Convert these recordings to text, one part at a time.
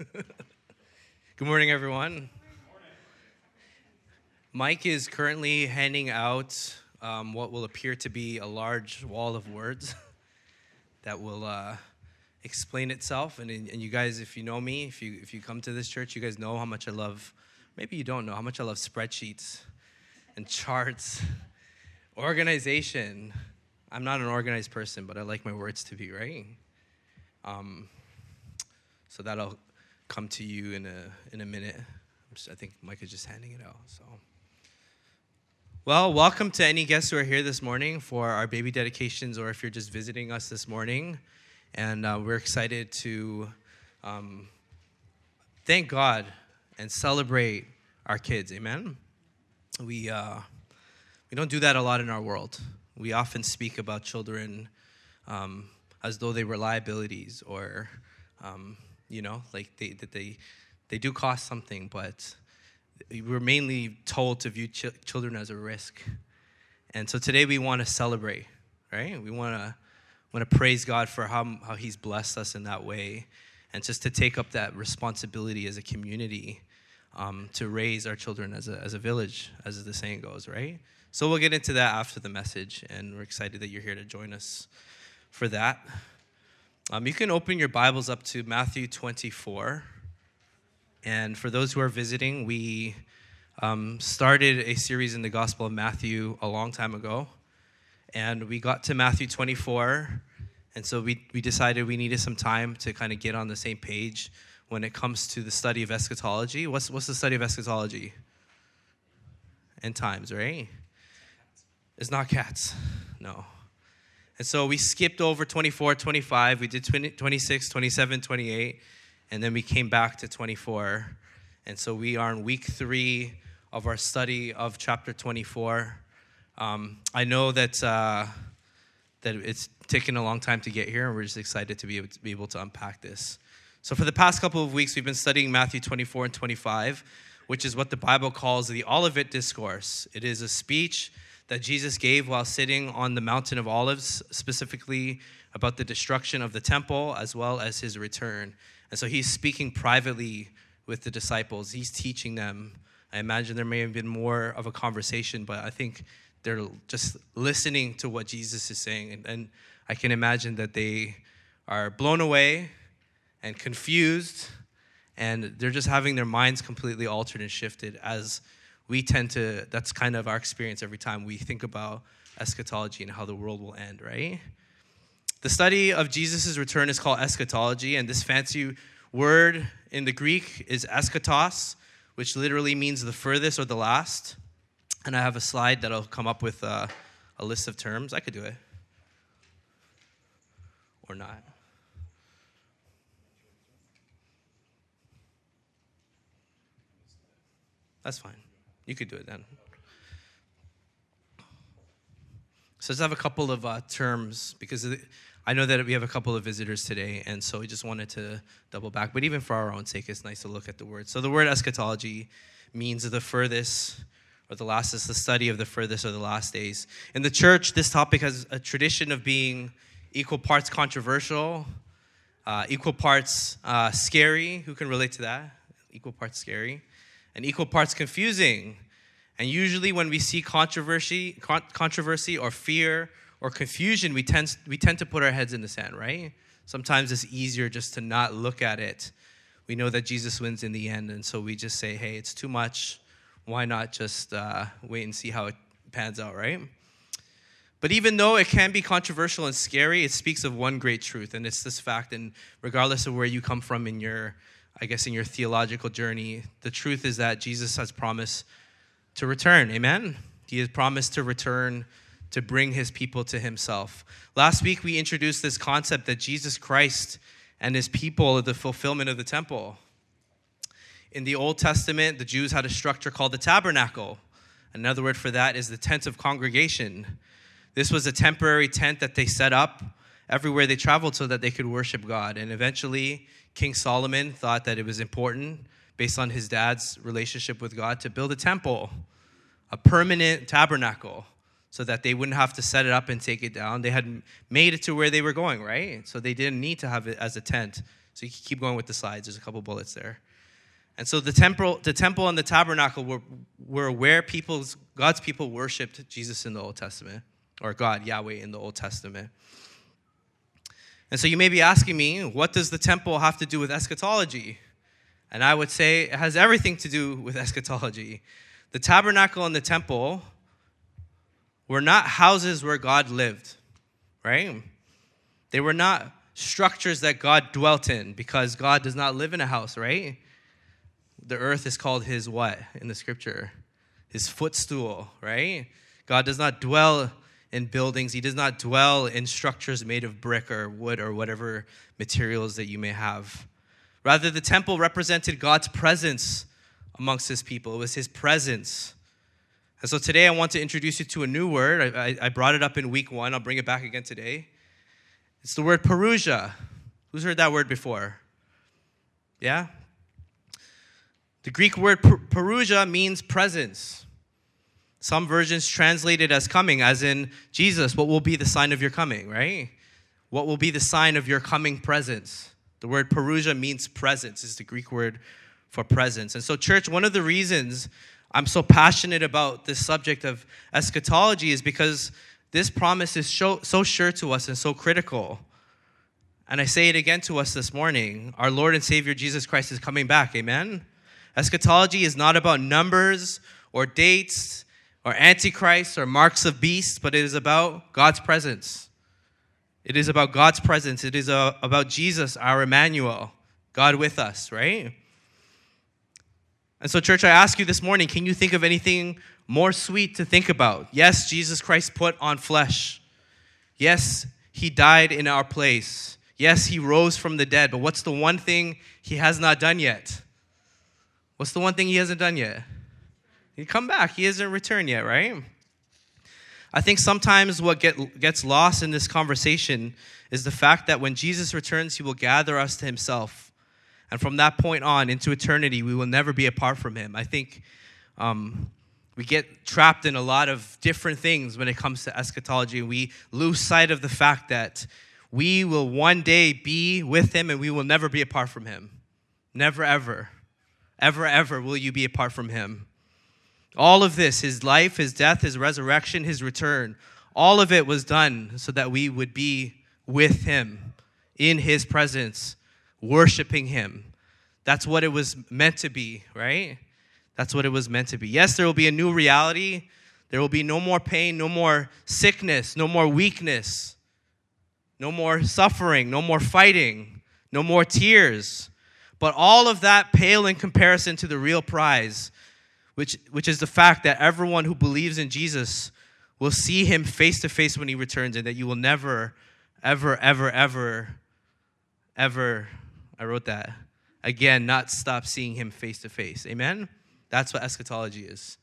Good morning, everyone. Mike is currently handing out um, what will appear to be a large wall of words that will uh, explain itself. And, and you guys, if you know me, if you if you come to this church, you guys know how much I love. Maybe you don't know how much I love spreadsheets and charts, organization. I'm not an organized person, but I like my words to be right. Um, so that'll come to you in a in a minute. I think Mike is just handing it out. So. Well, welcome to any guests who are here this morning for our baby dedications, or if you're just visiting us this morning. And uh, we're excited to um, thank God and celebrate our kids. Amen. We uh, we don't do that a lot in our world. We often speak about children um, as though they were liabilities or, um, you know, like they, that they, they do cost something, but we're mainly told to view ch- children as a risk. And so today we want to celebrate, right? We want to want to praise God for how, how He's blessed us in that way, and just to take up that responsibility as a community um, to raise our children as a, as a village, as the saying goes, right? So we'll get into that after the message, and we're excited that you're here to join us for that. Um, you can open your Bibles up to Matthew 24. And for those who are visiting, we um, started a series in the Gospel of Matthew a long time ago. And we got to Matthew 24. And so we, we decided we needed some time to kind of get on the same page when it comes to the study of eschatology. What's, what's the study of eschatology? End times, right? It's not cats. No. And so we skipped over 24, 25. We did 20, 26, 27, 28. And then we came back to 24. And so we are in week three of our study of chapter 24. Um, I know that, uh, that it's taken a long time to get here, and we're just excited to be able to, be able to unpack this. So, for the past couple of weeks, we've been studying Matthew 24 and 25, which is what the Bible calls the Olivet Discourse. It is a speech that Jesus gave while sitting on the Mountain of Olives, specifically about the destruction of the temple as well as his return. And so he's speaking privately with the disciples, he's teaching them. I imagine there may have been more of a conversation, but I think they're just listening to what Jesus is saying. And, and I can imagine that they are blown away and confused, and they're just having their minds completely altered and shifted as we tend to, that's kind of our experience every time we think about eschatology and how the world will end, right? The study of Jesus' return is called eschatology, and this fancy word in the Greek is eschatos, which literally means the furthest or the last. And I have a slide that'll come up with uh, a list of terms. I could do it. Or not. That's fine. You could do it then. So let's have a couple of uh, terms because I know that we have a couple of visitors today, and so we just wanted to double back. But even for our own sake, it's nice to look at the word. So the word eschatology means the furthest or the last is the study of the furthest or the last days. In the church, this topic has a tradition of being equal parts controversial, uh, equal parts uh, scary. Who can relate to that? Equal parts scary and equal parts confusing. And usually, when we see controversy, con- controversy or fear or confusion, we tend, we tend to put our heads in the sand, right? Sometimes it's easier just to not look at it. We know that Jesus wins in the end, and so we just say, hey, it's too much. Why not just uh, wait and see how it pans out, right? But even though it can be controversial and scary, it speaks of one great truth, and it's this fact. And regardless of where you come from in your I guess, in your theological journey, the truth is that Jesus has promised to return. Amen? He has promised to return to bring his people to himself. Last week, we introduced this concept that Jesus Christ and his people are the fulfillment of the temple. In the Old Testament, the Jews had a structure called the tabernacle. Another word for that is the tent of congregation. This was a temporary tent that they set up everywhere they traveled so that they could worship God. And eventually, King Solomon thought that it was important, based on his dad's relationship with God, to build a temple, a permanent tabernacle, so that they wouldn't have to set it up and take it down. They had made it to where they were going, right? So they didn't need to have it as a tent So you can keep going with the slides. There's a couple bullets there. And so the temple, the temple and the tabernacle were, were where people's, God's people worshipped Jesus in the Old Testament, or God, Yahweh, in the Old Testament. And so you may be asking me, what does the temple have to do with eschatology? And I would say it has everything to do with eschatology. The tabernacle and the temple were not houses where God lived, right? They were not structures that God dwelt in because God does not live in a house, right? The earth is called his what in the scripture? His footstool, right? God does not dwell in buildings. He does not dwell in structures made of brick or wood or whatever materials that you may have. Rather, the temple represented God's presence amongst his people. It was his presence. And so today I want to introduce you to a new word. I, I, brought it up in week one. I'll bring it back again today. It's the word parousia. Who's heard that word before? Yeah? The Greek word parousia means presence. Some versions translate it as coming, as in Jesus, what will be the sign of your coming, right? What will be the sign of your coming presence? The word parousia means presence, is the Greek word for presence. And so, church, one of the reasons I'm so passionate about this subject of eschatology is because this promise is so, so sure to us and so critical. And I say it again to us this morning our Lord and Savior Jesus Christ is coming back. Amen? Eschatology is not about numbers or dates or antichrist or marks of beasts, but it is about God's presence. It is about God's presence. It is uh, about Jesus, our Emmanuel, God with us, right? And so, church, I ask you this morning can you think of anything more sweet to think about? Yes, Jesus Christ put on flesh. Yes, he died in our place. Yes, he rose from the dead. But what's the one thing he has not done yet? What's the one thing he hasn't done yet? He come back. He hasn't returned yet, right? I think sometimes what get, gets lost in this conversation is the fact that when Jesus returns, he will gather us to himself. And from that point on into eternity, we will never be apart from him. I think um, we get trapped in a lot of different things when it comes to eschatology. We lose sight of the fact that we will one day be with him and we will never be apart from him. Never, ever. Ever, ever will you be apart from him. All of this, his life, his death, his resurrection, his return, all of it was done so that we would be with him in his presence, worshiping him. That's what it was meant to be, right? That's what it was meant to be. Yes, there will be a new reality. There will be no more pain, no more sickness, no more weakness, no more suffering, no more fighting, no more tears. But all of that pale in comparison to the real prize which, which is the fact that everyone who believes in Jesus will see him face to face when he returns, and that you will never, ever, ever, ever, ever, I wrote that, again, not stop seeing him face to face. Amen? That's what eschatology is.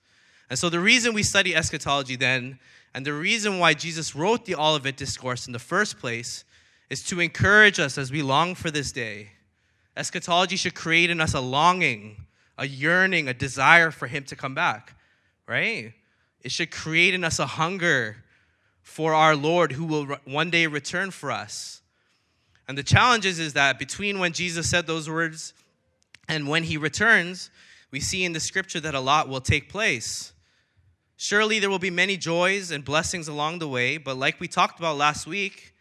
And so the reason we study eschatology then, and the reason why Jesus wrote the Olivet Discourse in the first place, is to encourage us as we long for this day. Eschatology should create in us a longing a yearning, a desire for Him to come back, right? It should create in us a hunger for our Lord who will one day return for us. And the challenge is, is that between when Jesus said those words and when He returns, we see in the scripture that a lot will take place. Surely there will be many joys and blessings along the way, but like we talked about last week,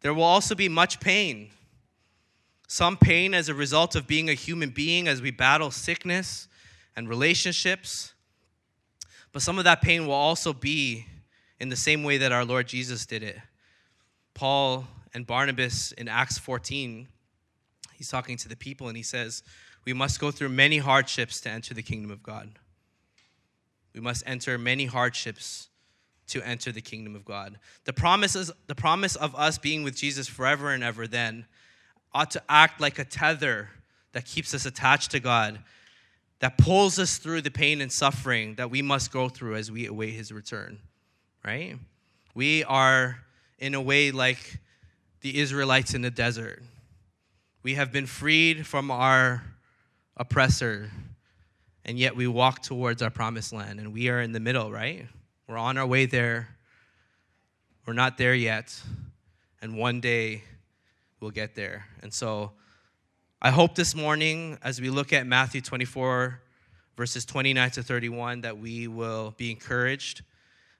there will also be much pain some pain as a result of being a human being as we battle sickness and relationships. But some of that pain will also be in the same way that our Lord Jesus did it. Paul and Barnabas in Acts 14, he's talking to the people and he says, We must go through many hardships to enter the kingdom of God. We must enter many hardships to enter the kingdom of God. The promise, is, the promise of us being with Jesus forever and ever then ought to act like a tether that keeps us attached to God, that pulls us through the pain and suffering that we must go through as we await His return, right? We are, in a way, like the Israelites in the desert. We have been freed from our oppressor, and yet we walk towards our promised land, and we are in the middle, right? We're on our way there. We're not there yet. And one day we'll get there. And so I hope this morning, as we look at Matthew 24, verses 29 to 31, that we will be encouraged.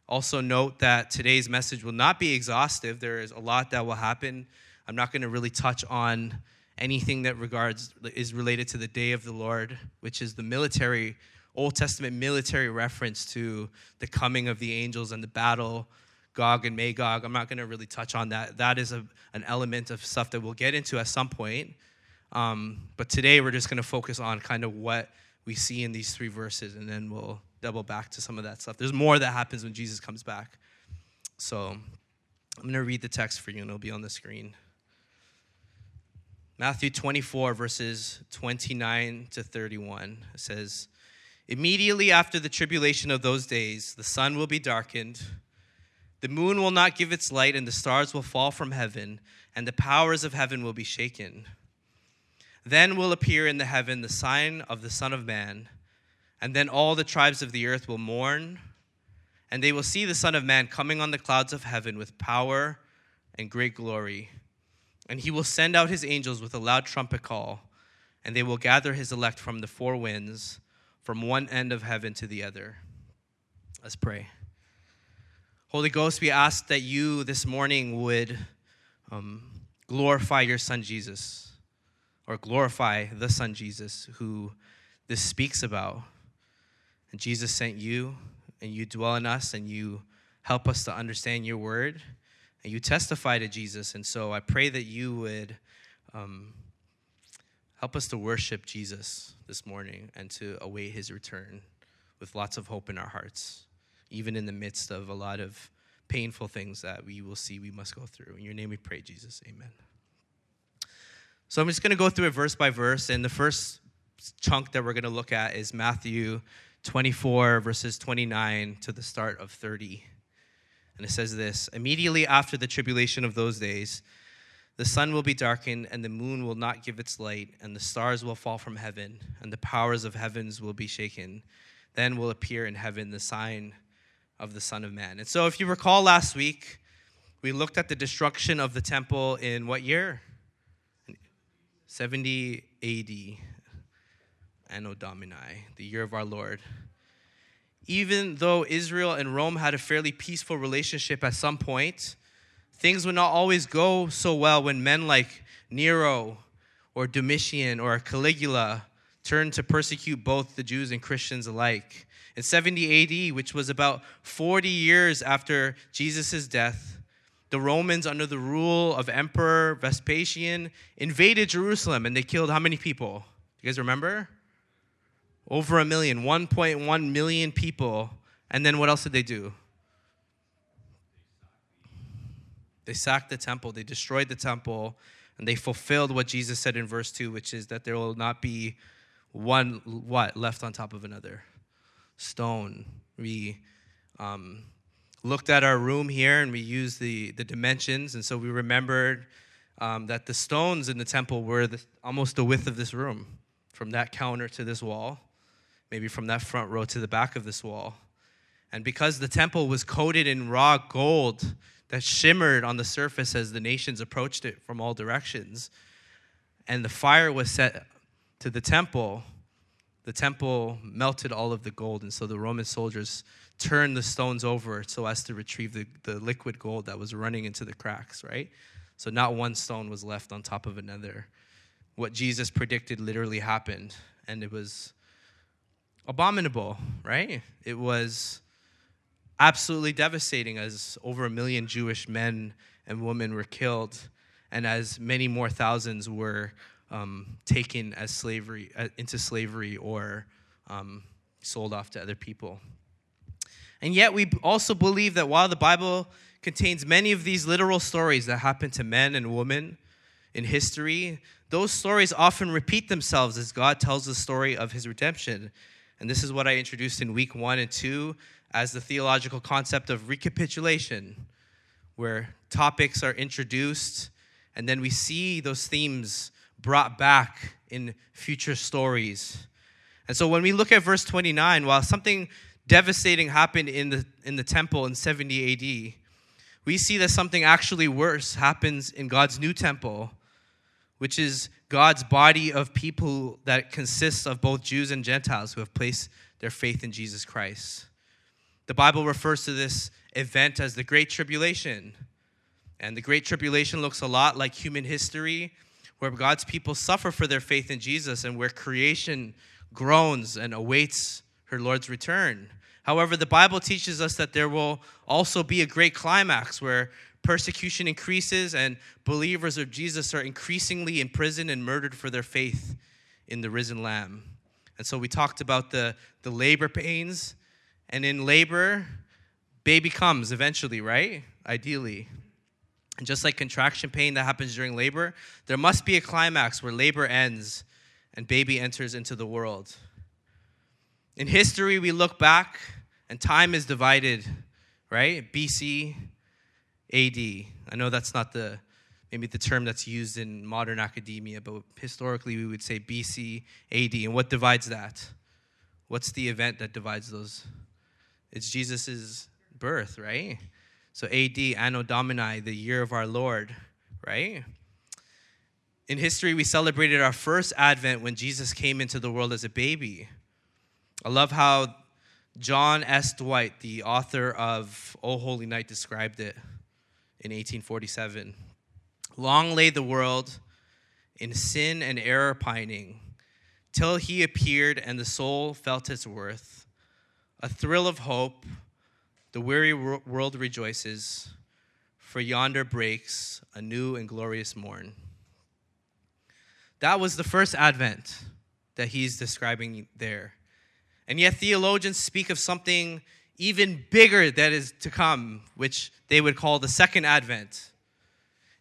Also, note that today's message will not be exhaustive. There is a lot that will happen. I'm not going to really touch on anything that regards is related to the day of the Lord, which is the military Old Testament military reference to the coming of the angels and the battle, Gog and Magog. I'm not going to really touch on that. That is a, an element of stuff that we'll get into at some point. Um, but today we're just going to focus on kind of what we see in these three verses, and then we'll double back to some of that stuff. There's more that happens when Jesus comes back. So I'm going to read the text for you, and it'll be on the screen. Matthew 24, verses 29 to 31 says, Immediately after the tribulation of those days, the sun will be darkened, the moon will not give its light, and the stars will fall from heaven, and the powers of heaven will be shaken. Then will appear in the heaven the sign of the Son of Man, and then all the tribes of the earth will mourn, and they will see the Son of Man coming on the clouds of heaven with power and great glory. And he will send out his angels with a loud trumpet call, and they will gather his elect from the four winds from one end of heaven to the other. Let's pray. Holy Ghost, we ask that you this morning would um, glorify your Son Jesus, or glorify the Son Jesus, who this speaks about. And Jesus sent you, and you dwell in us, and you help us to understand your word, and you testify to Jesus. And so I pray that you would. Um, Help us to worship Jesus this morning and to await his return with lots of hope in our hearts, even in the midst of a lot of painful things that we will see we must go through. In your name we pray, Jesus. Amen. So I'm just going to go through it verse by verse. And the first chunk that we're going to look at is Matthew 24, verses 29 to the start of 30. And it says this Immediately after the tribulation of those days, the sun will be darkened, and the moon will not give its light, and the stars will fall from heaven, and the powers of heavens will be shaken. Then will appear in heaven the sign of the Son of Man. And so, if you recall last week, we looked at the destruction of the temple in what year? 70 AD, Anno Domini, the year of our Lord. Even though Israel and Rome had a fairly peaceful relationship at some point, Things would not always go so well when men like Nero or Domitian or Caligula turned to persecute both the Jews and Christians alike. In 70 AD, which was about 40 years after Jesus' death, the Romans, under the rule of Emperor Vespasian, invaded Jerusalem and they killed how many people? You guys remember? Over a million, 1.1 million people. And then what else did they do? They sacked the temple, they destroyed the temple, and they fulfilled what Jesus said in verse 2, which is that there will not be one what left on top of another stone. We um, looked at our room here and we used the, the dimensions, and so we remembered um, that the stones in the temple were the, almost the width of this room, from that counter to this wall, maybe from that front row to the back of this wall. And because the temple was coated in raw gold, that shimmered on the surface as the nations approached it from all directions. And the fire was set to the temple. The temple melted all of the gold, and so the Roman soldiers turned the stones over so as to retrieve the, the liquid gold that was running into the cracks, right? So not one stone was left on top of another. What Jesus predicted literally happened, and it was abominable, right? It was absolutely devastating as over a million Jewish men and women were killed, and as many more thousands were um, taken as slavery uh, into slavery or um, sold off to other people. And yet, we also believe that while the Bible contains many of these literal stories that happen to men and women in history, those stories often repeat themselves as God tells the story of his redemption. And this is what I introduced in week one and two as the theological concept of recapitulation, where topics are introduced and then we see those themes brought back in future stories. And so when we look at verse 29, while something devastating happened in the, in the temple in 70 AD, we see that something actually worse happens in God's new temple, which is God's body of people that consists of both Jews and Gentiles who have placed their faith in Jesus Christ. The Bible refers to this event as the Great Tribulation. And the Great Tribulation looks a lot like human history, where God's people suffer for their faith in Jesus and where creation groans and awaits her Lord's return. However, the Bible teaches us that there will also be a great climax where persecution increases and believers of Jesus are increasingly imprisoned and murdered for their faith in the risen Lamb. And so we talked about the, the labor pains, and in labor, baby comes eventually, right? Ideally. And just like contraction pain that happens during labor, there must be a climax where labor ends and baby enters into the world. In history, we look back and time is divided, right? BC, AD. I know that's not the maybe the term that's used in modern academia, but historically we would say BC, AD. And what divides that? What's the event that divides those? It's Jesus' birth, right? So AD, Anno Domini, the year of our Lord, right? In history, we celebrated our first Advent when Jesus came into the world as a baby. I love how John S. Dwight, the author of O Holy Night, described it in 1847. Long lay the world in sin and error pining, till he appeared and the soul felt its worth. A thrill of hope, the weary world rejoices, for yonder breaks a new and glorious morn. That was the first advent that he's describing there. And yet, theologians speak of something even bigger that is to come, which they would call the second advent.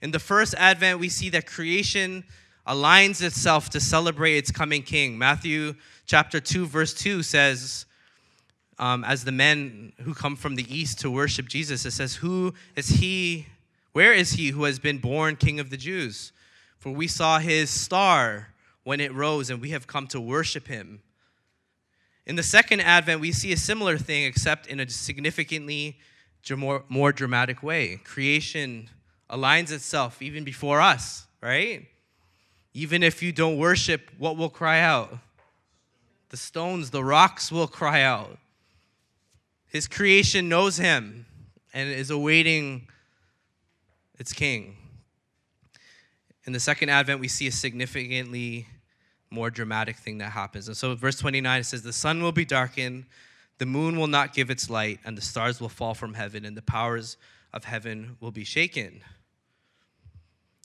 In the first advent, we see that creation aligns itself to celebrate its coming king. Matthew chapter 2, verse 2 says, um, as the men who come from the east to worship Jesus, it says, Who is he? Where is he who has been born king of the Jews? For we saw his star when it rose, and we have come to worship him. In the second advent, we see a similar thing, except in a significantly more, more dramatic way. Creation aligns itself even before us, right? Even if you don't worship, what will cry out? The stones, the rocks will cry out. His creation knows him and is awaiting its king. In the second advent, we see a significantly more dramatic thing that happens. And so, verse 29 it says, The sun will be darkened, the moon will not give its light, and the stars will fall from heaven, and the powers of heaven will be shaken.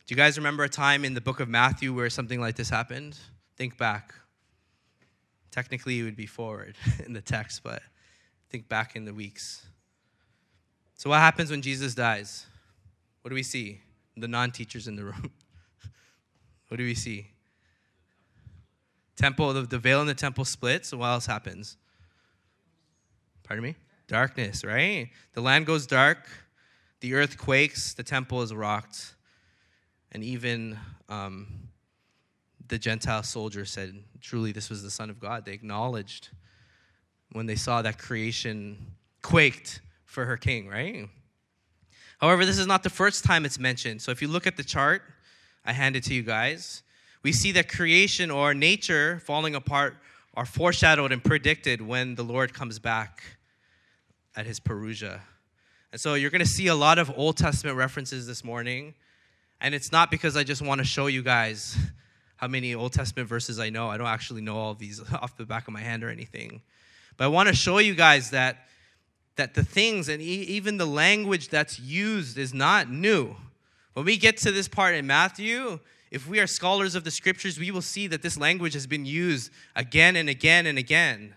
Do you guys remember a time in the book of Matthew where something like this happened? Think back. Technically, it would be forward in the text, but think back in the weeks. So, what happens when Jesus dies? What do we see? The non teachers in the room. what do we see? Temple, the, the veil in the temple splits. So what else happens? Pardon me? Darkness, right? The land goes dark, the earth quakes, the temple is rocked, and even um, the Gentile soldiers said, Truly, this was the Son of God. They acknowledged when they saw that creation quaked for her king, right? However, this is not the first time it's mentioned. So if you look at the chart, I hand it to you guys we see that creation or nature falling apart are foreshadowed and predicted when the Lord comes back at his Parousia. And so you're going to see a lot of Old Testament references this morning. And it's not because I just want to show you guys how many Old Testament verses I know. I don't actually know all these off the back of my hand or anything. But I want to show you guys that, that the things and e- even the language that's used is not new. When we get to this part in Matthew, if we are scholars of the scriptures, we will see that this language has been used again and again and again.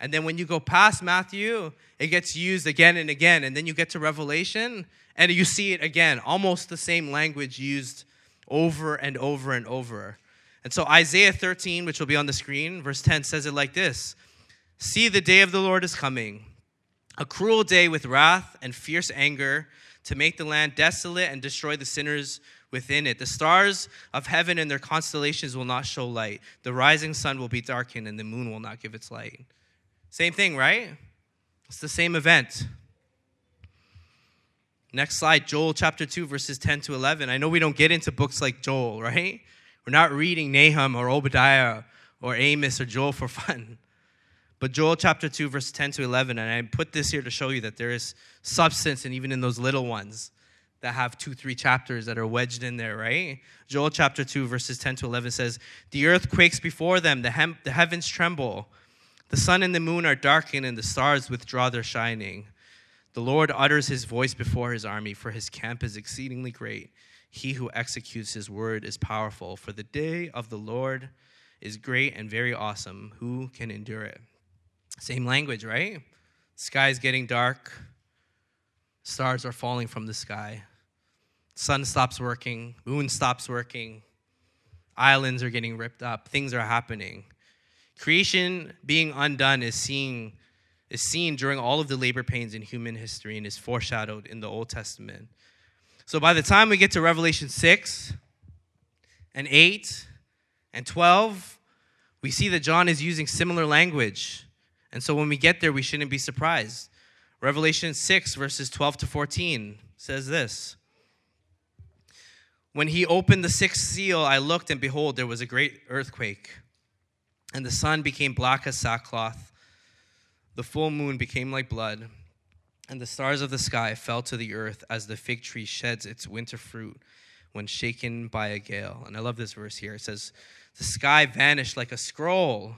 And then when you go past Matthew, it gets used again and again. And then you get to Revelation and you see it again, almost the same language used over and over and over. And so Isaiah 13, which will be on the screen, verse 10 says it like this See, the day of the Lord is coming, a cruel day with wrath and fierce anger to make the land desolate and destroy the sinners within it. The stars of heaven and their constellations will not show light. The rising sun will be darkened and the moon will not give its light. Same thing, right? It's the same event. Next slide, Joel chapter 2, verses 10 to 11. I know we don't get into books like Joel, right? We're not reading Nahum or Obadiah or Amos or Joel for fun. But Joel chapter 2, verse 10 to 11, and I put this here to show you that there is substance, and even in those little ones that have two, three chapters that are wedged in there, right? Joel chapter 2, verses 10 to 11 says, The earth quakes before them, the, hem- the heavens tremble. The sun and the moon are darkened, and the stars withdraw their shining. The Lord utters his voice before his army, for his camp is exceedingly great. He who executes his word is powerful, for the day of the Lord is great and very awesome. Who can endure it? Same language, right? Sky is getting dark. Stars are falling from the sky. Sun stops working. Moon stops working. Islands are getting ripped up. Things are happening. Creation being undone is seen, is seen during all of the labor pains in human history and is foreshadowed in the Old Testament. So by the time we get to Revelation 6 and 8 and 12, we see that John is using similar language. And so when we get there, we shouldn't be surprised. Revelation 6, verses 12 to 14 says this When he opened the sixth seal, I looked, and behold, there was a great earthquake, and the sun became black as sackcloth. The full moon became like blood, and the stars of the sky fell to the earth as the fig tree sheds its winter fruit when shaken by a gale. And I love this verse here. It says, The sky vanished like a scroll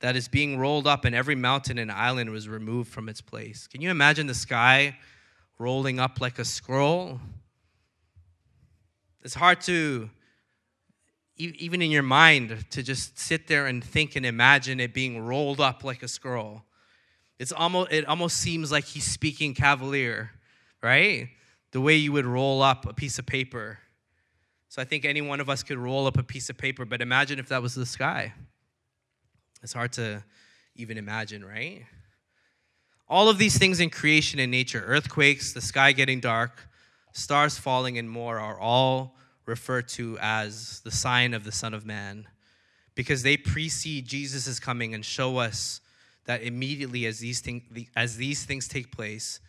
that is being rolled up, and every mountain and island was removed from its place. Can you imagine the sky rolling up like a scroll? It's hard to, even in your mind, to just sit there and think and imagine it being rolled up like a scroll. It's almost, it almost seems like he's speaking cavalier, right? The way you would roll up a piece of paper. So I think any one of us could roll up a piece of paper, but imagine if that was the sky. It's hard to even imagine, right? All of these things in creation and nature earthquakes, the sky getting dark, stars falling, and more are all referred to as the sign of the Son of Man because they precede Jesus' coming and show us that immediately as these, thing, as these things take place,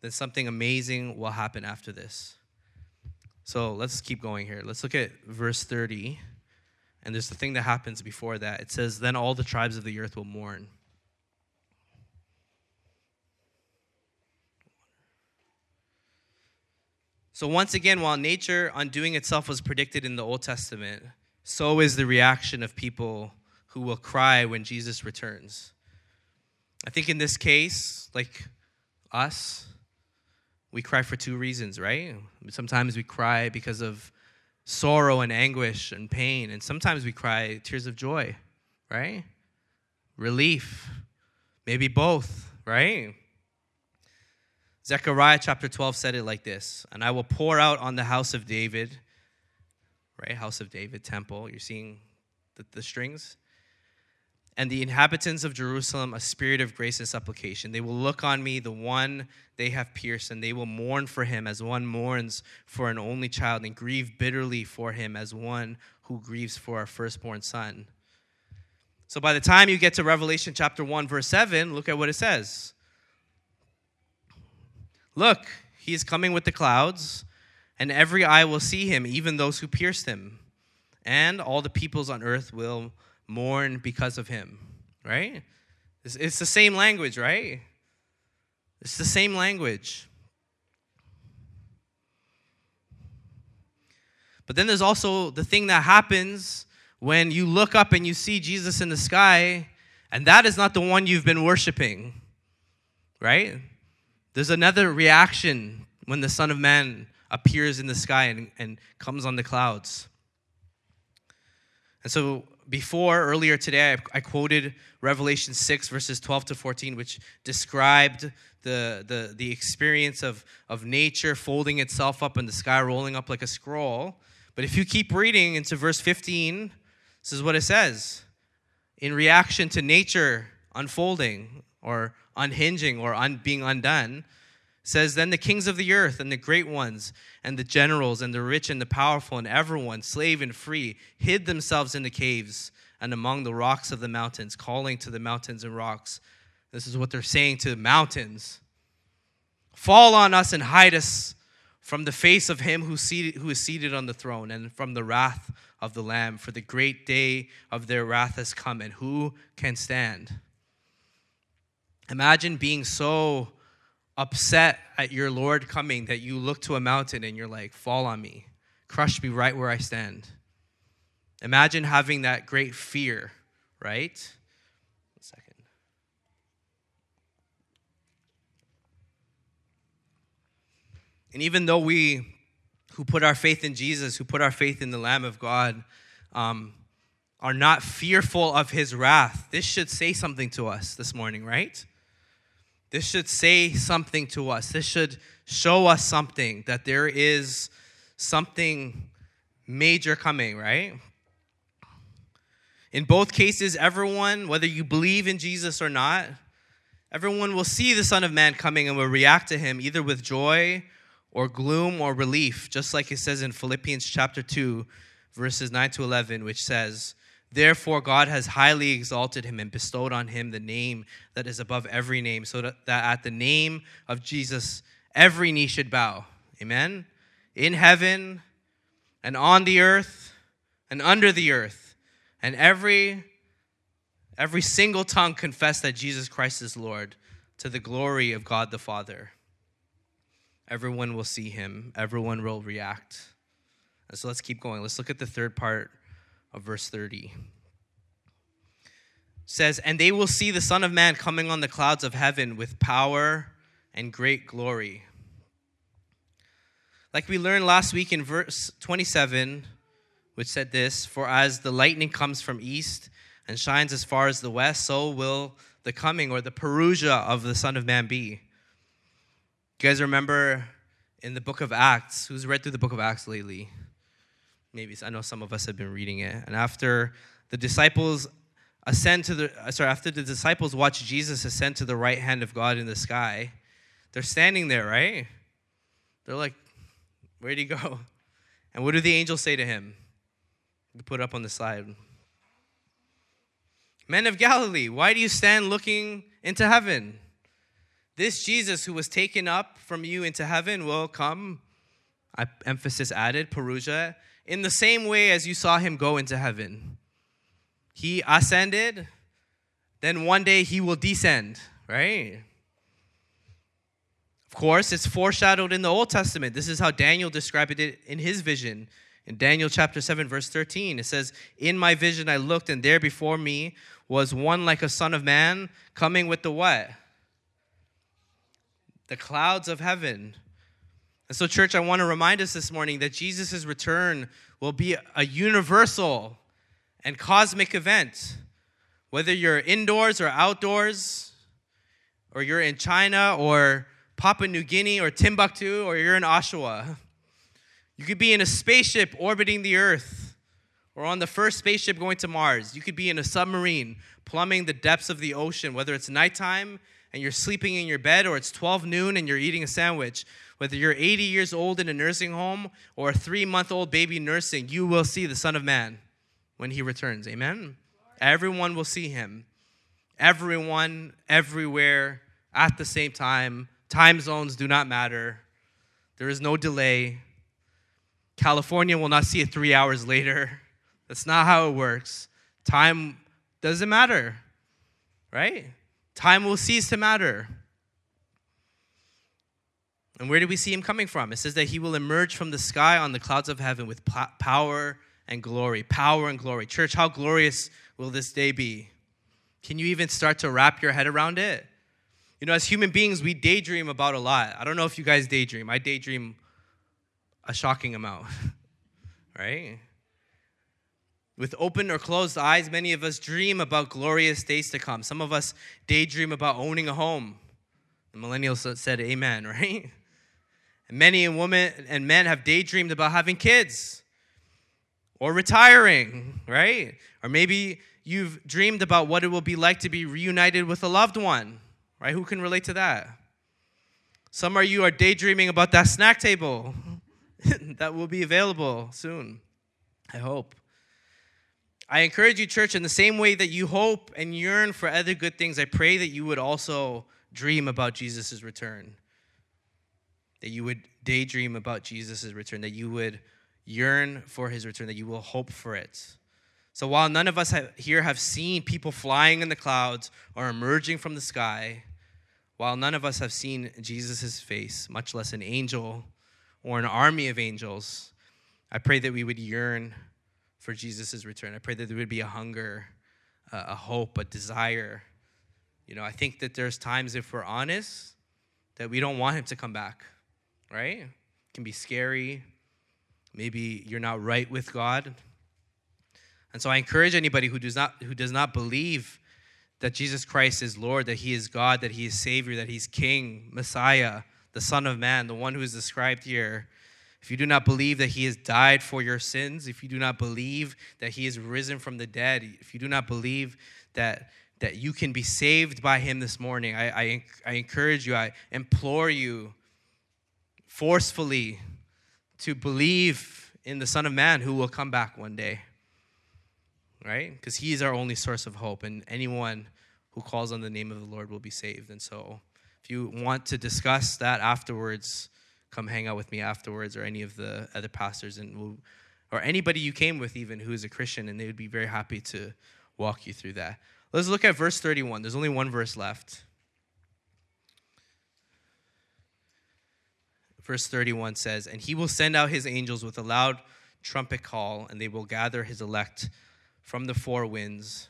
then something amazing will happen after this. So let's keep going here. Let's look at verse 30. And there's the thing that happens before that. It says, Then all the tribes of the earth will mourn. So, once again, while nature undoing itself was predicted in the Old Testament, so is the reaction of people who will cry when Jesus returns. I think in this case, like us, we cry for two reasons, right? Sometimes we cry because of sorrow and anguish and pain. And sometimes we cry tears of joy, right? Relief. Maybe both, right? Zechariah chapter 12 said it like this And I will pour out on the house of David, right? House of David, temple. You're seeing the, the strings? And the inhabitants of Jerusalem a spirit of grace and supplication. They will look on me, the one they have pierced, and they will mourn for him as one mourns for an only child, and grieve bitterly for him as one who grieves for a firstborn son. So by the time you get to Revelation chapter 1, verse 7, look at what it says. Look, he is coming with the clouds, and every eye will see him, even those who pierced him. And all the peoples on earth will mourn because of him, right? It's, it's the same language, right? It's the same language. But then there's also the thing that happens when you look up and you see Jesus in the sky, and that is not the one you've been worshiping, right? There's another reaction when the Son of Man appears in the sky and, and comes on the clouds. And so before earlier today, I, I, quoted Revelation 6, verses 12 to 14, which described the, the, the experience of, of nature folding itself up and the sky rolling up like a scroll. But if you keep reading into verse 15, this is what it says In reaction to nature unfolding or unhinging or un, being undone, says, Then the kings of the earth and the great ones and the generals and the rich and the powerful and everyone, slave and free, hid themselves in the caves and among the rocks of the mountains, calling to the mountains and rocks. This is what they're saying to the mountains Fall on us and hide us from the face of him who, seated, who is seated on the throne and from the wrath of the Lamb, for the great day of their wrath has come, and who can stand? Imagine being so upset at your Lord coming that you look to a mountain and you're like, Fall on me, crush me right where I stand. Imagine having that great fear, right? One second. And even though we who put our faith in Jesus, who put our faith in the Lamb of God, um, are not fearful of his wrath, this should say something to us this morning, right? This should say something to us. This should show us something that there is something major coming, right? In both cases, everyone, whether you believe in Jesus or not, everyone will see the Son of Man coming and will react to him either with joy or gloom or relief, just like it says in Philippians chapter 2, verses 9 to 11, which says, Therefore, God has highly exalted him and bestowed on him the name that is above every name, so that, at the name of Jesus, every knee should bow. Amen? In heaven and on the earth and under the earth, and every every single tongue confess that Jesus Christ is Lord to the glory of God the Father. Everyone will see him, everyone will react. And so let's keep going. Let's look at the third part of verse 30. It says, And they will see the Son of Man coming on the clouds of heaven with power and great glory. Like we learned last week in verse 27, which said this For as the lightning comes from east and shines as far as the west, so will the coming or the parousia of the Son of Man be. You guys remember in the book of Acts? Who's read through the book of Acts lately? Maybe I know some of us have been reading it. And after the disciples ascend to the uh, sorry, after the disciples watch Jesus ascend to the right hand of God in the sky, they're standing there, right? They're like, Where'd he go? And what do the angels say to him? You put up on the slide. Men of Galilee, why do you stand looking into heaven? This Jesus who was taken up from you into heaven will come, I, emphasis added, Parousia, in the same way as you saw him go into heaven. He ascended, then one day he will descend, right? Of course, it's foreshadowed in the Old Testament. This is how Daniel described it in his vision. In Daniel chapter 7, verse 13, it says, In my vision I looked, and there before me was one like a son of man coming with the what? the clouds of heaven. And so, church, I want to remind us this morning that Jesus' return will be a universal and cosmic event. Whether you're indoors or outdoors, or you're in China or Papua New Guinea or Timbuktu, or you're in Oshawa, you could be in a spaceship orbiting the Earth, or on the first spaceship going to Mars. You could be in a submarine plumbing the depths of the ocean, whether it's nighttime and you're sleeping in your bed, or it's 12 noon and you're eating a sandwich, whether you're 80 years old in a nursing home or a three month old baby nursing, you will see the Son of Man when he returns. Amen? Everyone will see him. Everyone, everywhere, at the same time. Time zones do not matter. There is no delay. California will not see it three hours later. That's not how it works. Time doesn't matter, right? Time will cease to matter. And where do we see him coming from? It says that he will emerge from the sky on the clouds of heaven with power and glory. Power and glory. Church, how glorious will this day be? Can you even start to wrap your head around it? You know, as human beings, we daydream about a lot. I don't know if you guys daydream. I daydream a shocking amount, right? With open or closed eyes, many of us dream about glorious days to come. Some of us daydream about owning a home. The millennials said amen, right? Many women and men have daydreamed about having kids or retiring, right? Or maybe you've dreamed about what it will be like to be reunited with a loved one, right? Who can relate to that? Some of you are daydreaming about that snack table that will be available soon, I hope. I encourage you, church, in the same way that you hope and yearn for other good things, I pray that you would also dream about Jesus' return. That you would daydream about Jesus' return, that you would yearn for his return, that you will hope for it. So while none of us have, here have seen people flying in the clouds or emerging from the sky, while none of us have seen Jesus' face, much less an angel or an army of angels, I pray that we would yearn for Jesus' return. I pray that there would be a hunger, a hope, a desire. You know, I think that there's times, if we're honest, that we don't want him to come back, right? It can be scary. Maybe you're not right with God. And so I encourage anybody who does not who does not believe that Jesus Christ is Lord, that he is God, that he is Savior, that he's King, Messiah, the Son of Man, the one who is described here. If you do not believe that he has died for your sins, if you do not believe that he is risen from the dead, if you do not believe that that you can be saved by him this morning, I, I, I encourage you, I implore you forcefully to believe in the Son of Man who will come back one day right? Because He is our only source of hope, and anyone who calls on the name of the Lord will be saved. And so, if you want to discuss that afterwards, come hang out with me afterwards, or any of the other pastors, and we'll, or anybody you came with, even who is a Christian, and they would be very happy to walk you through that. Let's look at verse 31. There's only one verse left. Verse 31 says, And he will send out his angels with a loud trumpet call, and they will gather his elect from the four winds,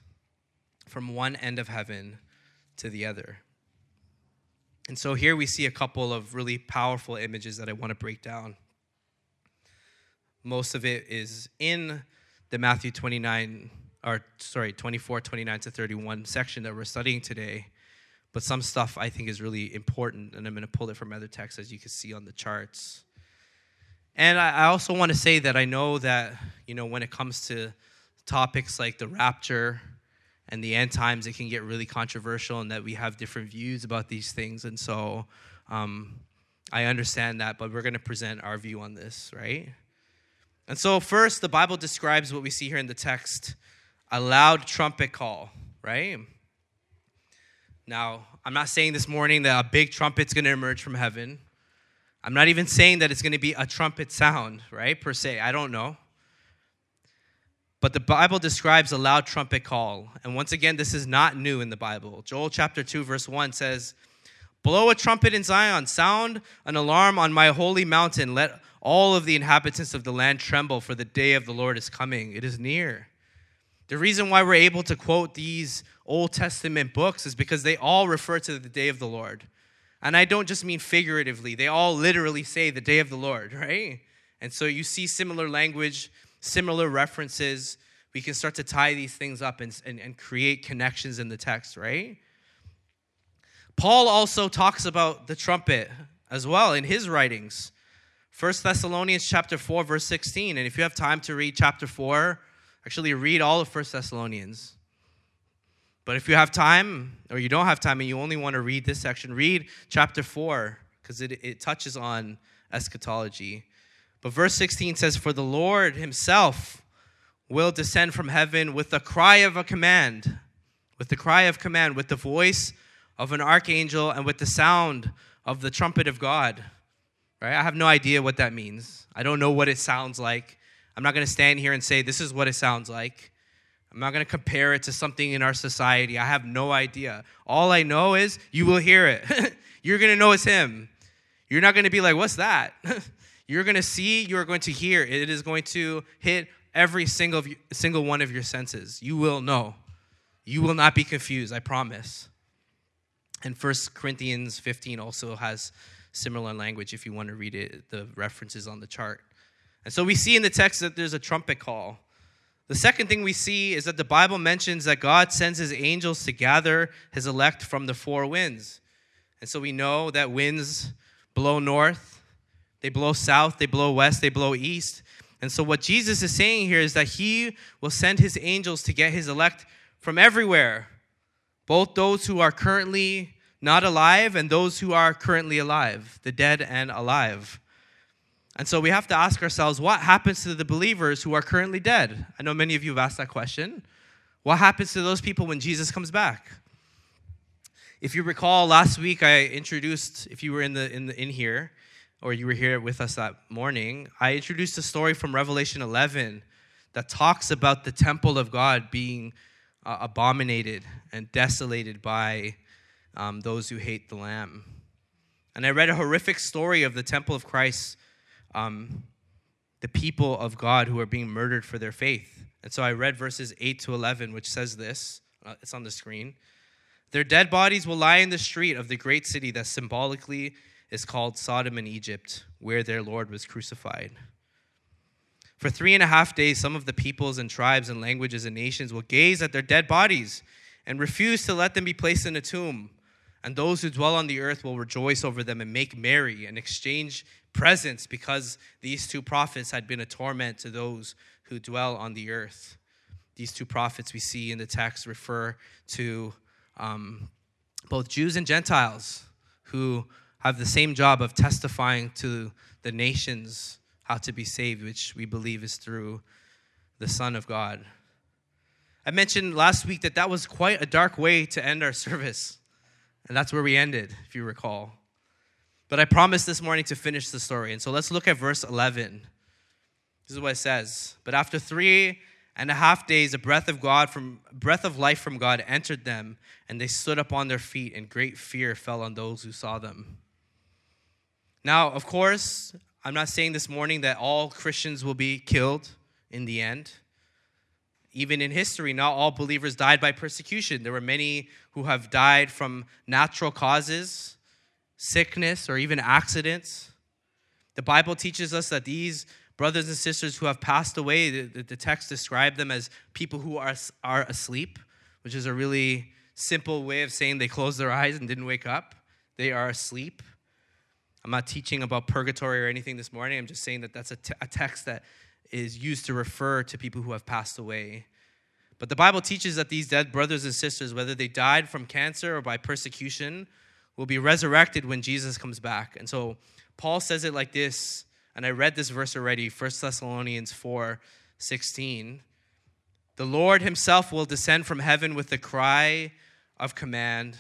from one end of heaven to the other. And so here we see a couple of really powerful images that I want to break down. Most of it is in the Matthew 29, or sorry, 24, 29 to 31 section that we're studying today. But some stuff I think is really important, and I'm going to pull it from other texts as you can see on the charts. And I also want to say that I know that, you know, when it comes to topics like the rapture and the end times, it can get really controversial and that we have different views about these things. And so um, I understand that, but we're going to present our view on this, right? And so, first, the Bible describes what we see here in the text a loud trumpet call, right? Now, I'm not saying this morning that a big trumpet's going to emerge from heaven. I'm not even saying that it's going to be a trumpet sound, right, per se. I don't know. But the Bible describes a loud trumpet call. And once again, this is not new in the Bible. Joel chapter 2, verse 1 says, Blow a trumpet in Zion, sound an alarm on my holy mountain. Let all of the inhabitants of the land tremble, for the day of the Lord is coming. It is near. The reason why we're able to quote these Old Testament books is because they all refer to the day of the Lord. And I don't just mean figuratively, they all literally say the day of the Lord, right? And so you see similar language similar references, we can start to tie these things up and, and, and create connections in the text, right? Paul also talks about the trumpet as well in his writings. 1 Thessalonians chapter 4 verse 16 and if you have time to read chapter 4 actually read all of 1 Thessalonians but if you have time or you don't have time and you only want to read this section read chapter 4 because it, it touches on eschatology but verse 16 says, For the Lord himself will descend from heaven with the cry of a command, with the cry of command, with the voice of an archangel, and with the sound of the trumpet of God. Right? I have no idea what that means. I don't know what it sounds like. I'm not going to stand here and say, This is what it sounds like. I'm not going to compare it to something in our society. I have no idea. All I know is you will hear it. You're going to know it's Him. You're not going to be like, What's that? You're going to see, you're going to hear. It is going to hit every single, single one of your senses. You will know. You will not be confused, I promise. And 1 Corinthians 15 also has similar language if you want to read it, the references on the chart. And so we see in the text that there's a trumpet call. The second thing we see is that the Bible mentions that God sends his angels to gather his elect from the four winds. And so we know that winds blow north, they blow south, they blow west, they blow east. And so, what Jesus is saying here is that he will send his angels to get his elect from everywhere, both those who are currently not alive and those who are currently alive, the dead and alive. And so we have to ask ourselves what happens to the believers who are currently dead? I know many of you have asked that question. What happens to those people when Jesus comes back? If you recall last week I introduced if you were in the in the in here or you were here with us that morning, I introduced a story from Revelation 11 that talks about the temple of God being uh, abominated and desolated by um, those who hate the Lamb. And I read a horrific story of the temple of Christ, um, the people of God who are being murdered for their faith. And so I read verses 8 to 11, which says this uh, it's on the screen. Their dead bodies will lie in the street of the great city that symbolically is called Sodom and Egypt, where their Lord was crucified. For three and a half days, some of the peoples and tribes and languages and nations will gaze at their dead bodies and refuse to let them be placed in a tomb. And those who dwell on the earth will rejoice over them and make merry and exchange presents because these two prophets had been a torment to those who dwell on the earth. These two prophets we see in the text refer to um, both Jews and Gentiles who have the same job of testifying to the nations how to be saved, which we believe is through the Son of God. I mentioned last week that that was quite a dark way to end our service. And that's where we ended, if you recall. But I promised this morning to finish the story. And so let's look at verse 11. This is what it says. But after three and a half days, a breath of God from breath of life from God entered them, and they stood up on their feet, and great fear fell on those who saw them. Now, of course, I'm not saying this morning that all Christians will be killed in the end. Even in history, not all believers died by persecution. There were many who have died from natural causes, sickness, or even accidents. The Bible teaches us that these brothers and sisters who have passed away, the, the text describes them as people who are, are asleep, which is a really simple way of saying they closed their eyes and didn't wake up. They are asleep. I'm not teaching about purgatory or anything this morning. I'm just saying that that's a, t- a text that is used to refer to people who have passed away. But the Bible teaches that these dead brothers and sisters, whether they died from cancer or by persecution, will be resurrected when Jesus comes back. And so Paul says it like this, and I read this verse already, 1 Thessalonians 4 16. The Lord himself will descend from heaven with the cry of command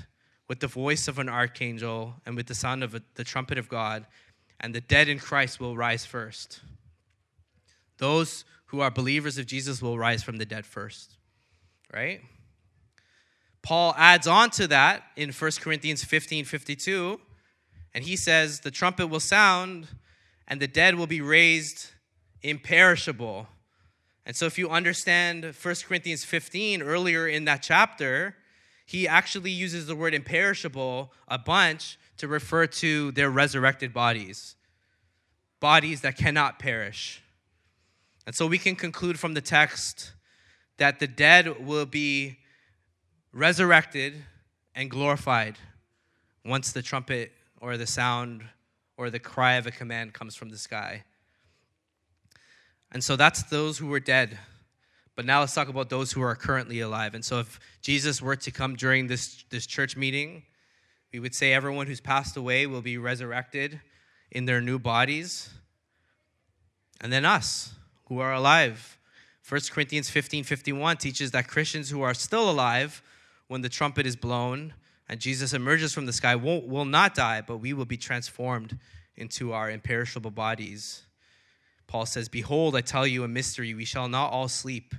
with the voice of an archangel and with the sound of a, the trumpet of God, and the dead in Christ will rise first. Those who are believers of Jesus will rise from the dead first, right? Paul adds on to that in 1 Corinthians 15 52, and he says, The trumpet will sound, and the dead will be raised imperishable. And so, if you understand 1 Corinthians 15 earlier in that chapter, he actually uses the word imperishable a bunch to refer to their resurrected bodies, bodies that cannot perish. And so we can conclude from the text that the dead will be resurrected and glorified once the trumpet or the sound or the cry of a command comes from the sky. And so that's those who were dead. But now let's talk about those who are currently alive. And so if Jesus were to come during this, this church meeting, we would say everyone who's passed away will be resurrected in their new bodies. And then us who are alive. 1 Corinthians 15 51 teaches that Christians who are still alive when the trumpet is blown and Jesus emerges from the sky will will not die, but we will be transformed into our imperishable bodies. Paul says, Behold, I tell you a mystery. We shall not all sleep,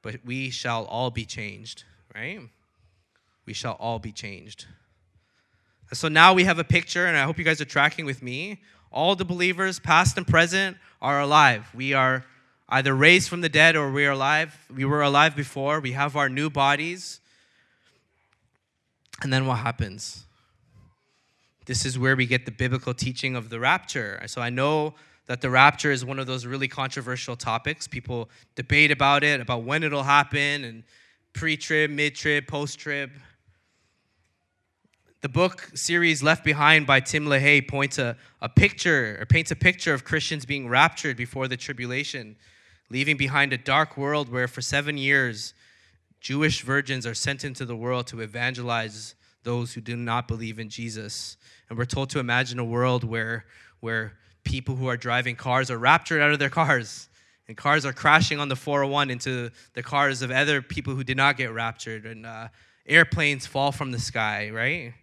but we shall all be changed, right? We shall all be changed. so now we have a picture, and I hope you guys are tracking with me. All the believers, past and present, are alive. We are either raised from the dead or we are alive. We were alive before. We have our new bodies. And then what happens? This is where we get the biblical teaching of the rapture. So I know that the rapture is one of those really controversial topics. People debate about it, about when it'll happen, and pre trib, mid trib, post trib. The book series Left Behind by Tim LaHaye points a, a picture or paints a picture of Christians being raptured before the tribulation, leaving behind a dark world where for seven years Jewish virgins are sent into the world to evangelize those who do not believe in Jesus. And we're told to imagine a world where, where people who are driving cars are raptured out of their cars. And cars are crashing on the 401 into the cars of other people who did not get raptured. And uh, airplanes fall from the sky, right?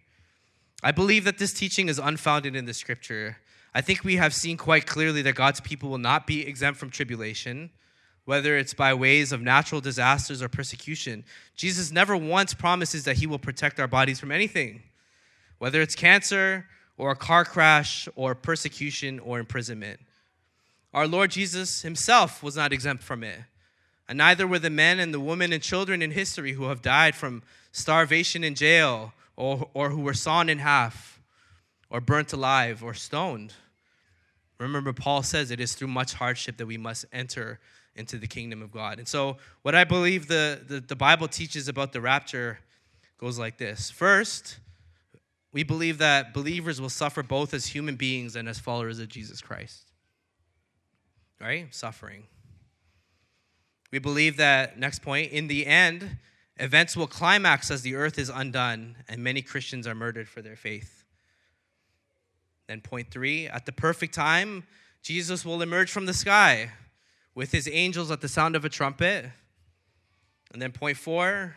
I believe that this teaching is unfounded in the scripture. I think we have seen quite clearly that God's people will not be exempt from tribulation, whether it's by ways of natural disasters or persecution. Jesus never once promises that he will protect our bodies from anything, whether it's cancer or a car crash or persecution or imprisonment. Our Lord Jesus himself was not exempt from it. And neither were the men and the women and children in history who have died from starvation in jail or, or who were sawn in half or burnt alive or stoned. Remember, Paul says it is through much hardship that we must enter into the kingdom of God. And so, what I believe the, the, the Bible teaches about the rapture goes like this First, we believe that believers will suffer both as human beings and as followers of Jesus Christ. Right? Suffering. We believe that, next point, in the end, events will climax as the earth is undone and many Christians are murdered for their faith. Then, point three, at the perfect time, Jesus will emerge from the sky with his angels at the sound of a trumpet. And then, point four,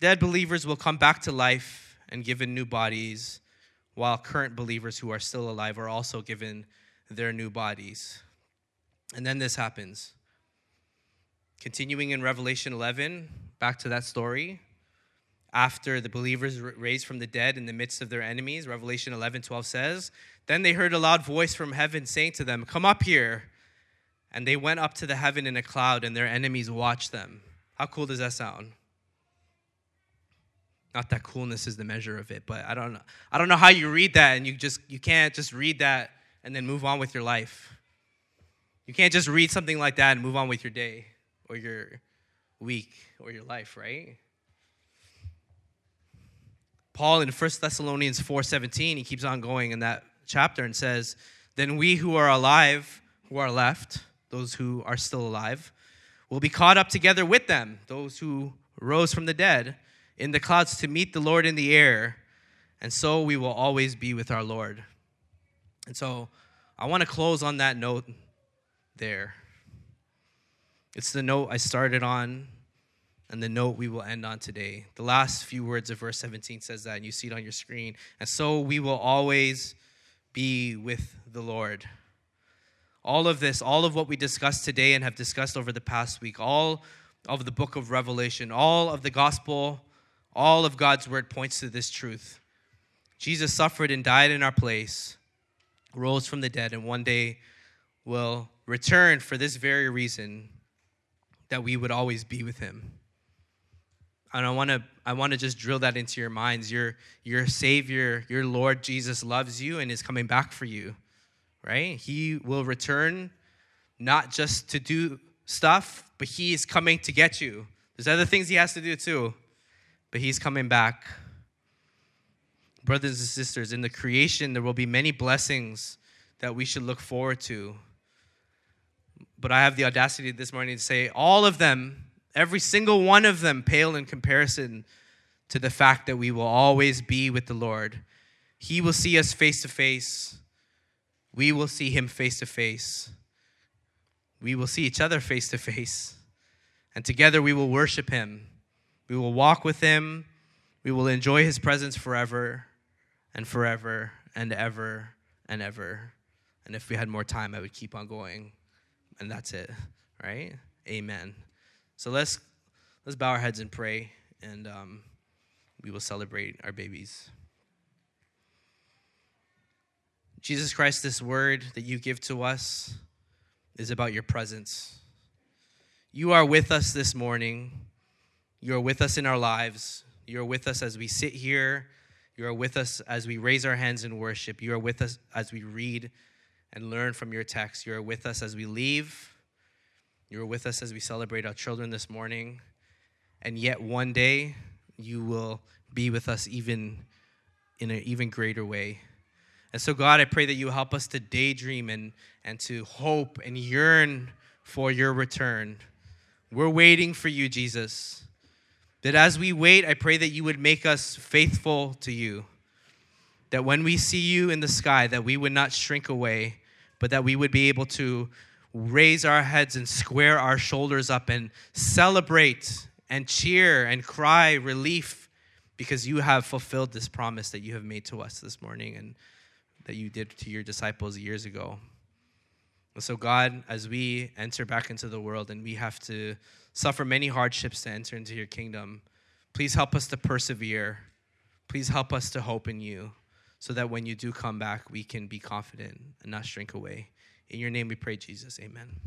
dead believers will come back to life and given new bodies, while current believers who are still alive are also given their new bodies. And then this happens. Continuing in Revelation 11, back to that story. After the believers raised from the dead in the midst of their enemies, Revelation 11 12 says, Then they heard a loud voice from heaven saying to them, Come up here. And they went up to the heaven in a cloud, and their enemies watched them. How cool does that sound? Not that coolness is the measure of it, but I don't know. I don't know how you read that and you just you can't just read that and then move on with your life. You can't just read something like that and move on with your day or your week or your life, right? Paul in 1 Thessalonians 4:17, he keeps on going in that chapter and says, "Then we who are alive, who are left, those who are still alive, will be caught up together with them, those who rose from the dead, in the clouds to meet the Lord in the air, and so we will always be with our Lord." And so I want to close on that note there. It's the note I started on and the note we will end on today. The last few words of verse 17 says that, and you see it on your screen. And so we will always be with the Lord. All of this, all of what we discussed today and have discussed over the past week, all of the book of Revelation, all of the gospel, all of God's word points to this truth. Jesus suffered and died in our place, rose from the dead, and one day will return for this very reason that we would always be with him. And I want to I want to just drill that into your minds. Your your savior, your Lord Jesus loves you and is coming back for you. Right? He will return not just to do stuff, but he is coming to get you. There's other things he has to do too, but he's coming back. Brothers and sisters, in the creation there will be many blessings that we should look forward to but I have the audacity this morning to say all of them, every single one of them, pale in comparison to the fact that we will always be with the Lord. He will see us face to face. We will see him face to face. We will see each other face to face. And together we will worship him. We will walk with him. We will enjoy his presence forever and forever and ever and ever. And if we had more time, I would keep on going and that's it, right? Amen. So let's let's bow our heads and pray, and um, we will celebrate our babies. Jesus Christ, this word that you give to us is about your presence. You are with us this morning. You are with us in our lives. You are with us as we sit here. You are with us as we raise our hands in worship. You are with us as we read and learn from your text. You are with us as we leave. You are with us as we celebrate our children this morning. And yet one day you will be with us even in an even greater way. And so, God, I pray that you help us to daydream and, and to hope and yearn for your return. We're waiting for you, Jesus. That as we wait, I pray that you would make us faithful to you. That when we see you in the sky, that we would not shrink away, but that we would be able to raise our heads and square our shoulders up and celebrate and cheer and cry relief because you have fulfilled this promise that you have made to us this morning and that you did to your disciples years ago. So, God, as we enter back into the world and we have to suffer many hardships to enter into your kingdom, please help us to persevere. Please help us to hope in you so that when you do come back, we can be confident and not shrink away. In your name we pray, Jesus. Amen.